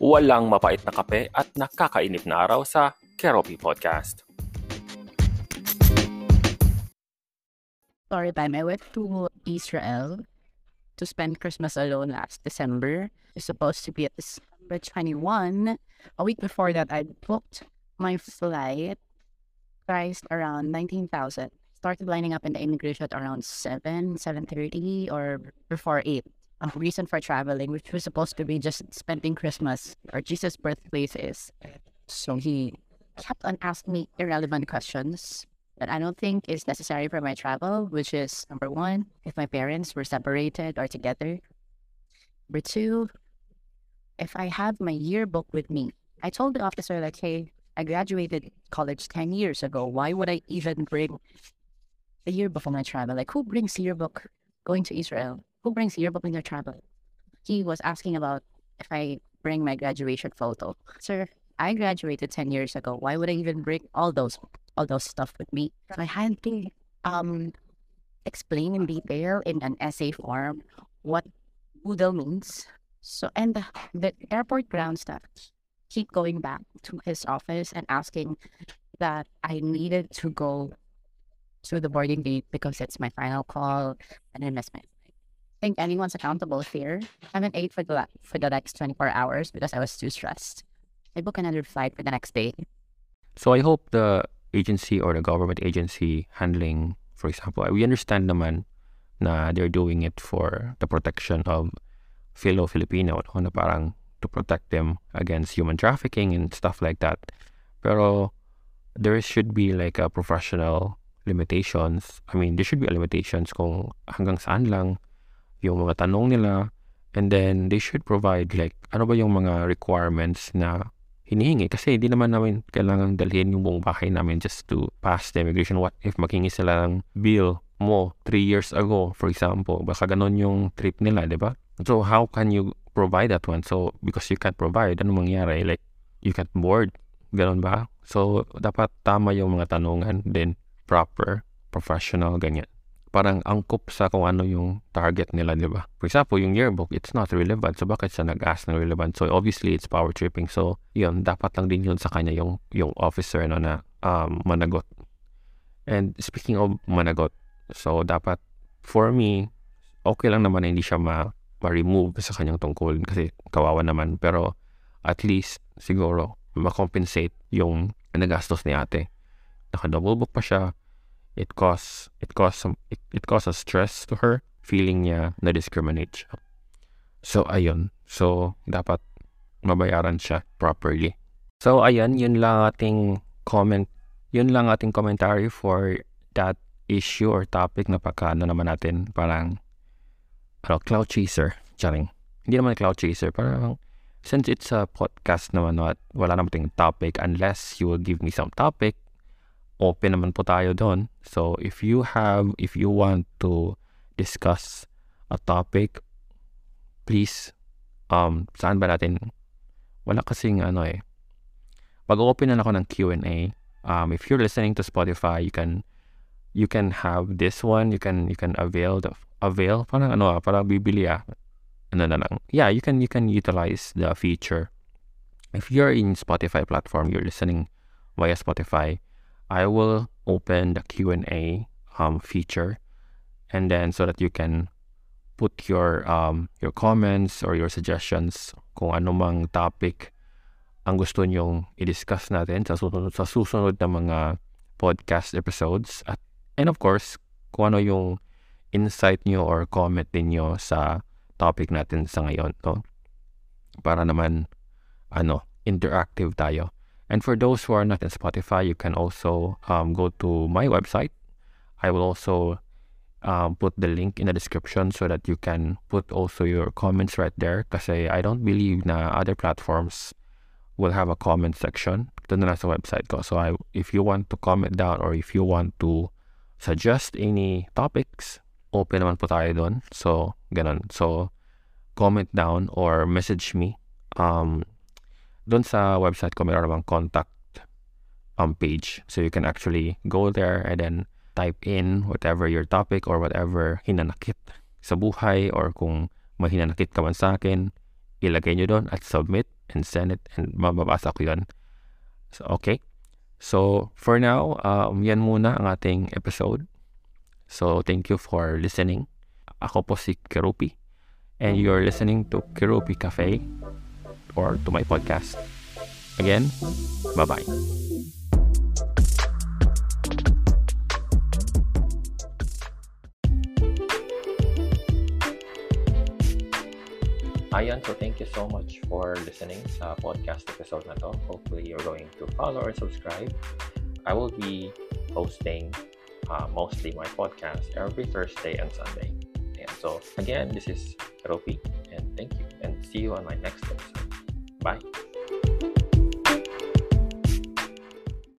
walang mapait na kape at nakakainip na araw sa Keropi Podcast. Story time. I went to Israel to spend Christmas alone last December. It's supposed to be at December 21. A week before that, I booked my flight, priced around 19,000. Started lining up in the immigration at around 7, 7.30 or before 8. A reason for traveling, which was supposed to be just spending Christmas or Jesus' birthplace is. So he kept on asking me irrelevant questions that I don't think is necessary for my travel, which is number one, if my parents were separated or together. Number two, if I have my yearbook with me. I told the officer, like, hey, I graduated college 10 years ago. Why would I even bring a yearbook for my travel? Like, who brings yearbook going to Israel? Who brings yearbook in their travel? He was asking about if I bring my graduation photo. Sir, I graduated 10 years ago. Why would I even bring all those all those stuff with me? So I had to um explain in detail in an essay form what Boodle means. So and the, the airport ground staff keep going back to his office and asking that I needed to go to the boarding gate because it's my final call and I my think anyone's accountable here. I haven't ate for the for the next 24 hours because I was too stressed. I book another flight for the next day. So I hope the agency or the government agency handling, for example, we understand naman na they're doing it for the protection of fellow Filipino, no? na parang to protect them against human trafficking and stuff like that. Pero there should be like a professional limitations. I mean, there should be limitations kung hanggang saan lang yung mga tanong nila. And then they should provide like ano ba yung mga requirements na hinihingi. Kasi hindi naman namin kailangan dalhin yung buong bahay namin just to pass the immigration. What if maghingi sila ng bill mo three years ago, for example? Baka ganon yung trip nila, di ba? So how can you provide that one? So because you can't provide, ano mangyari? Like, you can't board. Ganon ba? So, dapat tama yung mga tanungan, then proper, professional, ganyan. Parang angkop sa kung ano yung target nila, di ba? For example, yung yearbook, it's not relevant. So, bakit siya nag-ask ng relevant? So, obviously, it's power tripping. So, yun, dapat lang din yun sa kanya yung, yung officer no, na um, managot. And speaking of managot, so, dapat, for me, okay lang naman na hindi siya ma, ma-remove sa kanyang tungkol kasi kawawa naman. Pero, at least, siguro, ma-compensate yung nagastos ni ate. Naka-double book pa siya. It caused, it caused some, it, it caused a stress to her. Feeling niya na discriminate siya. So, ayun. So, dapat mabayaran siya properly. So, ayun, yun lang ating comment, yun lang ating commentary for that issue or topic na pagkaano naman natin parang ano, cloud chaser. Charing. Hindi naman cloud chaser. Parang since it's a podcast naman at wala naman ting topic unless you will give me some topic open naman po tayo doon so if you have if you want to discuss a topic please um saan ba natin wala kasing ano eh. Mag-open na ako ng Q&A um if you're listening to Spotify you can you can have this one. You can you can avail the avail? Parang ano ah parang bibili ah. Ano na lang. Yeah, you can you can utilize the feature. If you're in Spotify platform, you're listening via Spotify, I will open the Q&A um, feature and then so that you can put your um, your comments or your suggestions kung ano mang topic ang gusto nyong i-discuss natin sa susunod, sa susunod na mga podcast episodes at and of course kung ano yung insight nyo or comment niyo sa topic natin sa ngayon, no? Para naman, ano, interactive tayo. And for those who are not in Spotify, you can also um, go to my website. I will also um, put the link in the description so that you can put also your comments right there. Because I don't believe na other platforms will have a comment section. Doon na sa website ko. So I, if you want to comment down or if you want to suggest any topics, open naman po tayo doon. So, ganun. So, comment down or message me. Um, doon sa website ko, meron namang contact um, page. So, you can actually go there and then type in whatever your topic or whatever hinanakit sa buhay or kung may hinanakit ka man sa akin, ilagay nyo doon at submit. and Senate and mababasa ko yun. So, okay. So, for now, um, yan muna ang ating episode. So, thank you for listening. Ako po si Kerupi and you're listening to Kerupi Cafe or to my podcast. Again, bye-bye. Ayan, so thank you so much for listening sa podcast episode na to. Hopefully, you're going to follow or subscribe. I will be hosting uh, mostly my podcast every Thursday and Sunday. And so, again, this is Ropi, and thank you, and see you on my next episode. Bye.